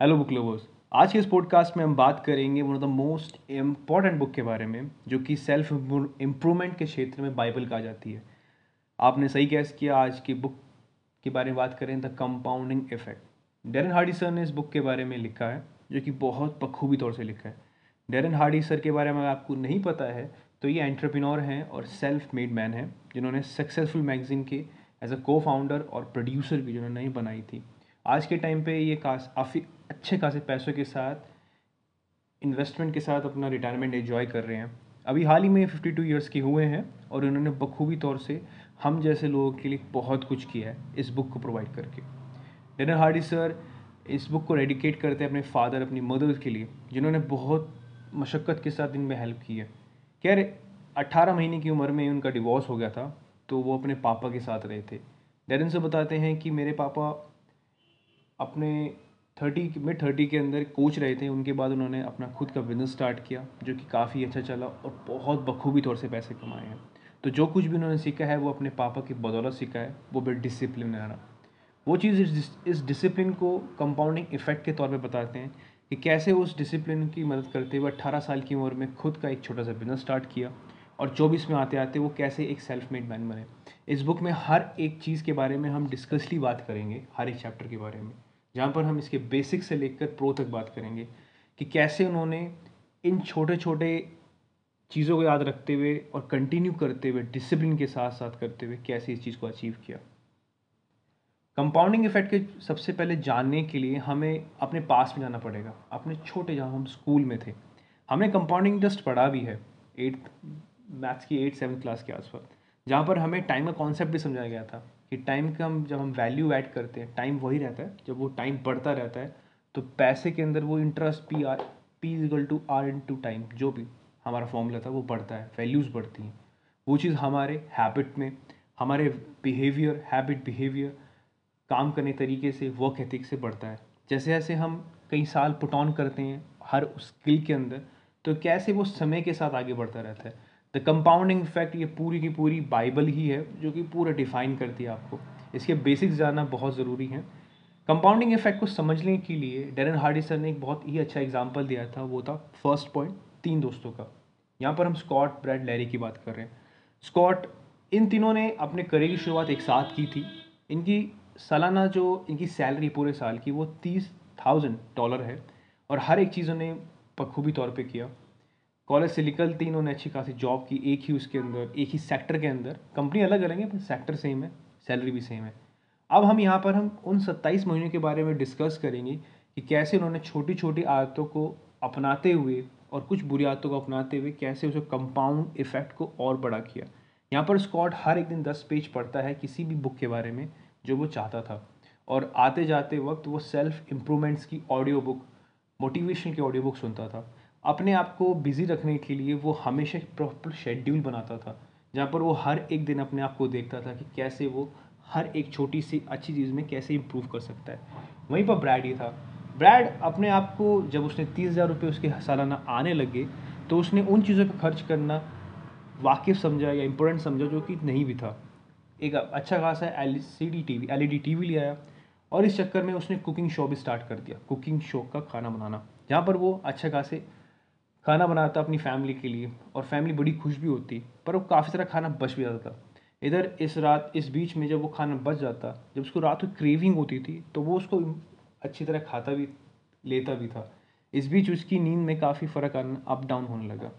Hello book lovers आज के इस पॉडकास्ट में हम बात करेंगे one of the most important book के बारे में, जो कि सेल्फ इम्प्रूवमेंट के क्षेत्र में बाइबल कहा जाती है। आपने सही कैस किया, आज की बुक के बारे में बात करें the compounding effect Darren Hardy sir ने इस बुक के बारे में लिखा है, जो कि बहुत बखूबी तौर से लिखा है। डेरन हार्डी सर के बारे में आपको नहीं पता है तो ये एंटरप्रेन्योर हैं और सेल्फ मेड मैन हैं, जिन्होंने सक्सेसफुल मैगजीन के एज अ को फाउंडर और प्रोड्यूसर भी जिन्होंने नहीं बनाई थी। आज के टाइम पे ये काफ़ी अच्छे खासे पैसों के साथ इन्वेस्टमेंट के साथ अपना रिटायरमेंट एंजॉय कर रहे हैं। अभी हाल ही में फिफ्टी टू ईयर्स के हुए हैं और इन्होंने बखूबी तौर से हम जैसे लोगों के लिए बहुत कुछ किया है इस बुक को प्रोवाइड करके। डेनर हार्डी सर इस बुक को डेडिकेट करते हैं अपने फादर अपनी मदर के लिए, जिन्होंने बहुत मशक्क़त के साथ इनमें हेल्प की है। रहे अट्ठारह महीने की उम्र में उनका डिवोर्स हो गया था तो वो अपने पापा के साथ रहे थे। डेरन से बताते हैं कि मेरे पापा अपने थर्टी मिड थर्टी के अंदर कोच रहे थे, उनके बाद उन्होंने अपना खुद का बिज़नेस स्टार्ट किया, जो कि काफ़ी अच्छा चला और बहुत बखूबी तौर से पैसे कमाए हैं। तो जो कुछ भी उन्होंने सीखा है, वो अपने पापा की बदौलत सीखा है, वो भी डिसिप्लिन रहना वो चीज़ इस इस डिसिप्लिन को कंपाउंडिंग इफ़ेक्ट के तौर पे बताते हैं कि कैसे उस डिसिप्लिन की मदद करते हुए अट्ठारह साल की उम्र में खुद का एक छोटा सा बिज़नेस स्टार्ट किया और चौबीस में आते आते वो कैसे एक सेल्फ मेड मैन बने। इस बुक में हर एक चीज़ के बारे में हम डिस्कसली बात करेंगे, हर एक चैप्टर के बारे में। जहाँ पर हम इसके बेसिक से लेकर प्रो तक बात करेंगे कि कैसे उन्होंने इन छोटे छोटे चीज़ों को याद रखते हुए और कंटिन्यू करते हुए डिसिप्लिन के साथ साथ करते हुए कैसे इस चीज़ को अचीव किया। कंपाउंडिंग इफ़ेक्ट के सबसे पहले जानने के लिए हमें अपने पास में जाना पड़ेगा। अपने छोटे, जहाँ हम स्कूल में थे। हमने कंपाउंडिंग जस्ट पढ़ा भी है एट्थ मैथ्स की एट सेवन्थ क्लास के आसपास, जहाँ पर हमें टाइम का कॉन्सेप्ट भी समझाया गया था। कि टाइम का हम, जब हम वैल्यू ऐड करते हैं टाइम वही रहता है, जब वो टाइम बढ़ता रहता है तो पैसे के अंदर वो interest P R P equal to R into time जो भी हमारा फॉर्मूला था, वो बढ़ता है वैल्यूज़ बढ़ती हैं। वो चीज़ हमारे हैबिट में, हमारे बिहेवियर हैबिट बिहेवियर काम करने तरीके से वर्क एथिक से बढ़ता है। जैसे जैसे हम कई साल पुट ऑन करते हैं, हर स्किल के अंदर तो कैसे वो समय के साथ आगे बढ़ता रहता है? द कंपाउंडिंग इफ़ेक्ट ये पूरी की पूरी बाइबल ही है, जो कि पूरा डिफाइन करती है आपको। इसके बेसिक्स जानना बहुत ज़रूरी है। कंपाउंडिंग इफ़ेक्ट को समझने के लिए डेरन हार्डी सर ने एक बहुत ही अच्छा एग्ज़ाम्पल दिया था, वो था फ़र्स्ट पॉइंट तीन दोस्तों का। यहाँ पर हम स्कॉट ब्रैड लैरी की बात कर रहे हैं। स्कॉट इन तीनों ने अपने करियर की शुरुआत एक साथ की थी। इनकी सालाना जो इनकी सैलरी पूरे साल की, वो तीस थाउज़ेंड डॉलर है। और हर एक चीज़ उन्हें बखूबी तौर पे किया। कॉलेज से निकलते इन्होंने अच्छी खासी जॉब की, एक ही उसके अंदर, एक ही सेक्टर के अंदर। कंपनी अलग अलग है पर सेक्टर सेम है सैलरी भी सेम है। अब हम यहाँ पर, हम उन सत्ताईस महीनों के बारे में डिस्कस करेंगे कि कैसे उन्होंने छोटी छोटी आदतों को अपनाते हुए और कुछ बुरी आदतों को अपनाते हुए कैसे उसे कंपाउंड इफ़ेक्ट को और बड़ा किया। यहाँ पर स्कॉट हर एक दिन दस पेज पढ़ता है किसी भी बुक के बारे में, जो वो चाहता था। और आते जाते वक्त वो सेल्फ इम्प्रूवमेंट्स की ऑडियो बुक मोटिवेशन की ऑडियो बुक सुनता था। अपने आप को बिज़ी रखने के लिए वो हमेशा प्रॉपर शेड्यूल बनाता था, जहाँ पर वो हर एक दिन अपने आप को देखता था कि कैसे वो हर एक छोटी सी अच्छी चीज़ में कैसे इम्प्रूव कर सकता है। वहीं पर ब्रैड ही था। ब्रैड अपने आप को जब उसने तीस हज़ार रुपये उसके सालाना आने लगे तो उसने उन चीज़ों पर खर्च करना वाकिफ़ समझा या इम्पोर्टेंट समझा जो कि नहीं भी था। एक अच्छा खासा L C D T V L E D T V ले आया और इस चक्कर में उसने कुकिंग शो भी स्टार्ट कर दिया। कुकिंग शो का खाना बनाना, जहाँ पर वो अच्छा खासे खाना बनाता अपनी फैमिली के लिए और फैमिली बड़ी खुश भी होती, पर वो काफ़ी सारा खाना बच भी जाता था। इधर इस रात, इस बीच में जब वो खाना बच जाता, जब उसको रात को क्रेविंग होती थी तो वो उसको अच्छी तरह खाता भी, लेता भी था। इस बीच उसकी नींद में काफ़ी फ़र्क आना अप डाउन होने लगा।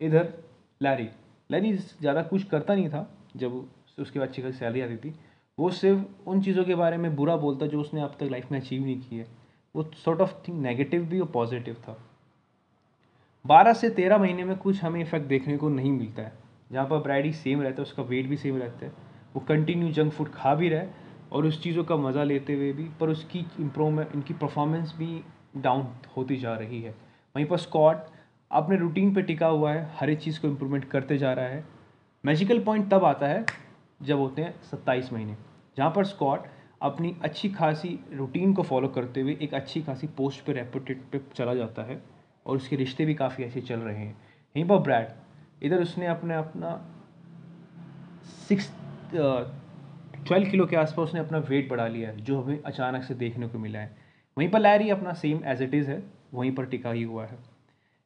इधर लैरी लैरी ज़्यादा कुछ करता नहीं था, जब उसके बाद अच्छी खासी सैलरी आती थी। वो सिर्फ़ उन चीज़ों के बारे में बुरा बोलता जो उसने अब तक लाइफ में अचीव नहीं की है वो सॉर्ट ऑफ़ थिंग नेगेटिव भी और पॉजिटिव था। बारह से तेरह महीने में कुछ हमें इफ़ेक्ट देखने को नहीं मिलता है। जहाँ पर ब्राइडी सेम रहता है, उसका वेट भी सेम रहता है। वो कंटिन्यू जंक फ़ूड खा भी रहा है और उस चीज़ों का मज़ा लेते हुए भी, पर उसकी इम्प्रूवमेंट इनकी परफॉर्मेंस भी डाउन होती जा रही है। वहीं पर स्कॉट अपने रूटीन पे टिका हुआ है, हर एक चीज़ को इम्प्रूवमेंट करते जा रहा है। मैजिकल पॉइंट तब आता है जब होते हैं सत्ताईस महीने। जहाँ पर स्कॉट अपनी अच्छी खासी रूटीन को फॉलो करते हुए एक अच्छी खासी पोस्ट पे रेपुटेड पे चला जाता है। और उसके रिश्ते भी काफ़ी ऐसे चल रहे हैं। यहीं पर ब्रैड इधर उसने अपने अपना सिक्स ट्वेल्व किलो के आसपास उसने अपना वेट बढ़ा लिया है, जो हमें अचानक से देखने को मिला है। वहीं पर लैरी अपना सेम एज इट इज़ है, वहीं पर टिका ही हुआ है।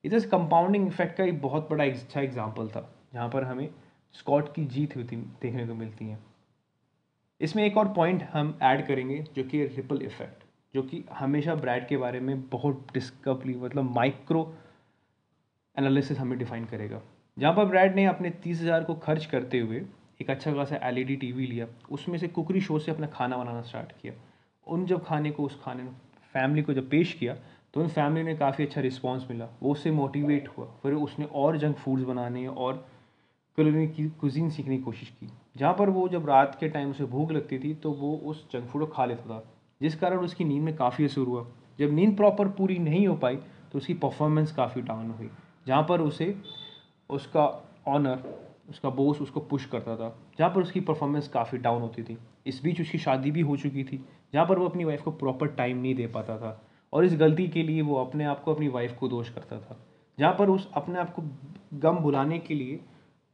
इस कंपाउंडिंग इफ़ेक्ट का एक बहुत बड़ा अच्छा एग्ज़ाम्पल था, जहाँ पर हमें स्कॉट की जीत होती देखने को मिलती है। इसमें एक और पॉइंट हम ऐड करेंगे, जो कि रिपल इफ़ेक्ट जो कि हमेशा ब्रैड के बारे में बहुत डिस्कवली मतलब माइक्रो एनालिसिस हमें डिफाइन करेगा। जहाँ पर ब्रैड ने अपने तीस हज़ार को खर्च करते हुए एक अच्छा खासा एल ई टीवी लिया, उसमें से कुकरी शो से अपना खाना बनाना स्टार्ट किया। उन जब खाने को, उस खाने फैमिली को जब पेश किया तो उन फैमिली ने काफ़ी अच्छा रिस्पॉन्स मिला। वो उससे मोटिवेट हुआ, फिर उसने और जंक फूड्स बनाने और कुलिनरी की कुजीन सीखने की कोशिश की। जहाँ पर वो जब रात के टाइम उसे भूख लगती थी तो वो उस जंक फ़ूड को खा लेता था। जिस कारण उसकी नींद में काफ़ी असर हुआ। जब नींद प्रॉपर पूरी नहीं हो पाई तो उसकी परफॉर्मेंस काफ़ी डाउन हुई, जहाँ पर उसे उसका ऑनर उसका बोस उसको पुश करता था, जहाँ पर उसकी परफॉर्मेंस काफ़ी डाउन होती थी। इस बीच उसकी शादी भी हो चुकी थी, जहाँ पर वो अपनी वाइफ को प्रॉपर टाइम नहीं दे पाता था, और इस गलती के लिए वो अपने आप को अपनी वाइफ को दोष करता था, जहाँ पर उस अपने आप को गम भुलाने के लिए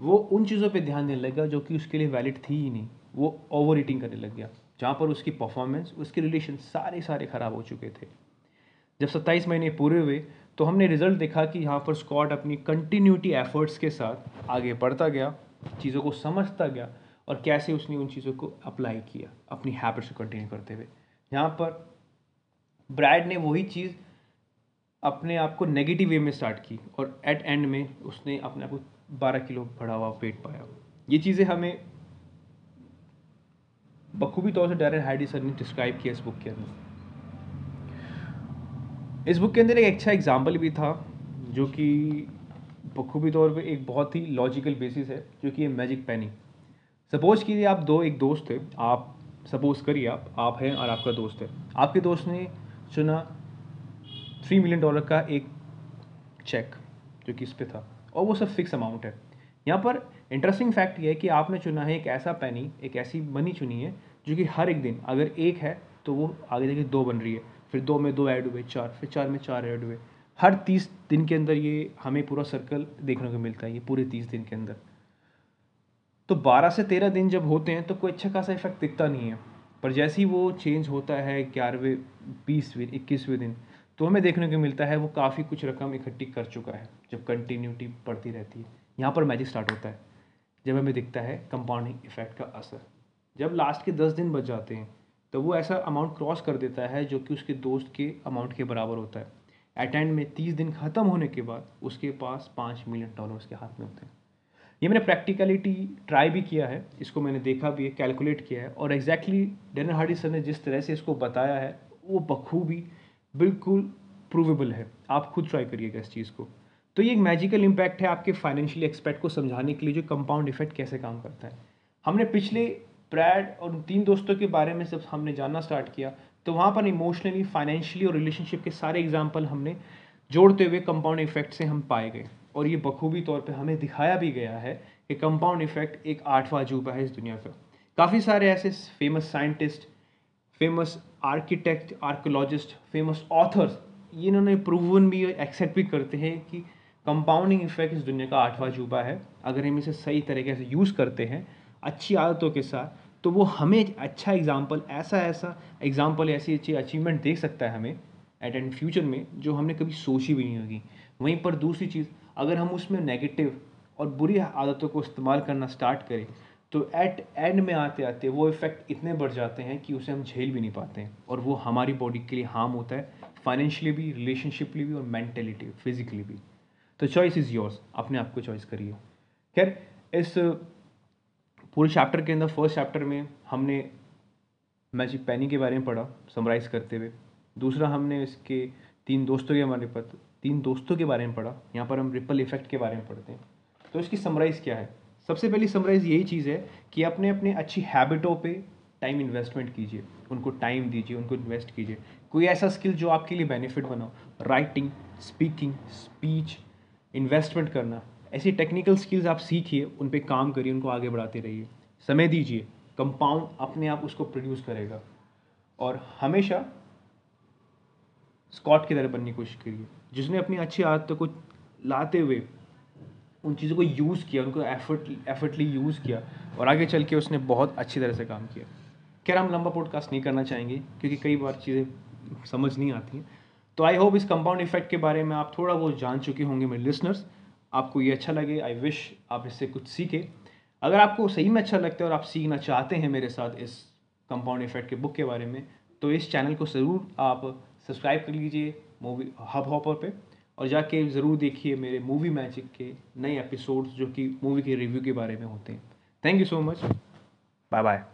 वो उन चीज़ों पे ध्यान देने लगा जो कि उसके लिए वैलिड थी ही नहीं, वो ओवर ईटिंग करने लग गया। जहाँ पर उसकी परफॉर्मेंस उसके रिलेशन सारे सारे ख़राब हो चुके थे। जब सत्ताईस महीने पूरे हुए तो हमने रिज़ल्ट देखा कि यहाँ पर स्कॉट अपनी कंटिन्यूटी एफर्ट्स के साथ आगे बढ़ता गया, चीज़ों को समझता गया और कैसे उसने उन चीज़ों को अप्लाई किया अपनी हैबिट्स को कंटिन्यू करते हुए। यहाँ पर ब्रैड ने वही चीज़ अपने आप को नेगेटिव वे में स्टार्ट की और एट एंड में उसने अपने आप को बारह किलो बढ़ा हुआ वेट पाया। ये चीज़ें हमें बखूबी तौर से डैरन हाइडी सर ने डिस्क्राइब किया इस बुक के अंदर। इस बुक के अंदर एक अच्छा एग्ज़ाम्पल भी था, जो कि बखूबी तौर पे एक बहुत ही लॉजिकल बेसिस है, जो कि मैजिक पैनी सपोज़ कीजिए आप दो, एक दोस्त थे, आप सपोज़ करिए आप आप हैं और आपका दोस्त है। आपके दोस्त ने चुना थ्री मिलियन डॉलर का एक चेक जो कि इस पर था, और वो सब फिक्स अमाउंट है। यहाँ पर इंटरेस्टिंग फैक्ट ये है कि आपने चुना है एक ऐसा पैनी एक ऐसी मनी चुनी है, जो कि हर एक दिन अगर एक है तो वो आगे जाके दो बन रही है। फिर दो में दो ऐड हुए, चार, फिर चार में चार ऐड हुए। हर तीस दिन के अंदर ये हमें पूरा सर्कल देखने को मिलता है, ये पूरे तीस दिन के अंदर। तो बारह से तेरह दिन जब होते हैं तो कोई अच्छा खासा इफ़ेक्ट दिखता नहीं है। पर जैसे ही वो चेंज होता है ग्यारहवें, बीसवें, इक्कीसवें दिन तो हमें देखने को मिलता है वो काफ़ी कुछ रकम इकट्ठी कर चुका है, जब कंटिन्यूटी बढ़ती रहती है। यहाँ पर मैजिक स्टार्ट होता है, जब हमें दिखता है कंपाउंडिंग इफ़ेक्ट का असर। जब लास्ट के दस दिन बच जाते हैं तो वो ऐसा अमाउंट क्रॉस कर देता है जो कि उसके दोस्त के अमाउंट के बराबर होता है। एट एंड में तीस दिन ख़त्म होने के बाद उसके पास पाँच मिलियन डॉलर उसके हाथ में होते हैं। ये मैंने प्रैक्टिकलिटी ट्राई भी किया है, इसको मैंने देखा भी है कैलकुलेट किया है और एग्जैक्टली डेनर हार्डी सर ने जिस तरह से इसको बताया है, वो बखूबी बिल्कुल प्रूवेबल है। आप खुद ट्राई करिएगा इस चीज़ को। तो ये एक मैजिकल इम्पैक्ट है आपके फाइनेंशियल एक्सपेक्ट को समझाने के लिए जो कंपाउंड इफ़ेक्ट कैसे काम करता है। हमने पिछले ब्रैड और तीन दोस्तों के बारे में जब हमने जानना स्टार्ट किया तो वहाँ पर इमोशनली फाइनेंशियली और रिलेशनशिप के सारे एग्ज़ाम्पल हमने जोड़ते हुए कंपाउंड इफ़ेक्ट से हम पाए गए। और ये बखूबी तौर पे हमें दिखाया भी गया है कि कंपाउंड इफ़ेक्ट एक आठवां अजूबा है इस दुनिया का। काफ़ी सारे ऐसे famous scientist famous architect archaeologist famous authors इन्होंने प्रूवन भी एक्सेप्ट भी करते हैं कि कंपाउंडिंग इफ़ेक्ट इस दुनिया का आठवां अजूबा है। अगर हम इसे सही तरीके से यूज़ करते हैं, अच्छी आदतों के साथ तो वो हमें अच्छा एग्ज़ाम्पल ऐसा ऐसा एग्ज़ाम्पल ऐसी अच्छी अचीवमेंट दे सकता है हमें एट एंड फ्यूचर में, जो हमने कभी सोची भी नहीं होगी। वहीं पर दूसरी चीज़, अगर हम उसमें नेगेटिव और बुरी आदतों को इस्तेमाल करना स्टार्ट करें तो एट एंड में आते आते वो इफ़ेक्ट इतने बढ़ जाते हैं कि उसे हम झेल भी नहीं पाते हैं। और वो हमारी बॉडी के लिए हार्म होता है फाइनेंशियली भी रिलेशनशिपली भी और मैंटेलिटी फिजिकली भी। तो चॉइस इज़ योर्स अपने आप को चॉइस करिए। खैर, इस पूरे चैप्टर के अंदर फ़र्स्ट चैप्टर में हमने मैजिक पैनी के बारे में पढ़ा समराइज़ करते हुए। दूसरा हमने इसके तीन दोस्तों के हमारे में तीन दोस्तों के बारे में पढ़ा। यहाँ पर हम रिपल इफ़ेक्ट के बारे में पढ़ते हैं। तो इसकी समराइज़ क्या है? सबसे पहली समराइज़ यही चीज़ है कि अपने अपने अच्छी हैबिटों पे टाइम इन्वेस्टमेंट कीजिए। उनको टाइम दीजिए, उनको इन्वेस्ट कीजिए। कोई ऐसा स्किल जो आपके लिए बेनिफिट बनाओ राइटिंग स्पीकिंग स्पीच इन्वेस्टमेंट करना। ऐसी टेक्निकल स्किल्स आप सीखिए, उन पर काम करिए, उनको आगे बढ़ाते रहिए। समय दीजिए कंपाउंड अपने आप उसको प्रोड्यूस करेगा। और हमेशा स्कॉट की तरह बनने की कोशिश करिए। जिसने अपनी अच्छी आदतों को लाते हुए उन चीज़ों को यूज़ किया, उनको एफर्ट एफर्टली यूज़ किया और आगे चल के उसने बहुत अच्छी तरह से काम किया। खैर, हम लंबा पॉडकास्ट नहीं करना चाहेंगे, क्योंकि कई बार चीज़ें समझ नहीं आती हैं। तो आई होप इस कंपाउंड इफ़ेक्ट के बारे में आप थोड़ा बहुत जान चुके होंगे मेरे लिसनर्स आपको ये अच्छा लगे आई विश आप इससे कुछ सीखें। अगर आपको सही में अच्छा लगता है और आप सीखना चाहते हैं मेरे साथ इस कंपाउंड इफ़ेक्ट के बुक के बारे में तो इस चैनल को ज़रूर आप सब्सक्राइब कर लीजिए मूवी हब हॉपर पे और जाके ज़रूर देखिए मेरे मूवी मैजिक के नए एपिसोड्स जो कि मूवी के रिव्यू के बारे में होते हैं। Thank you so much bye bye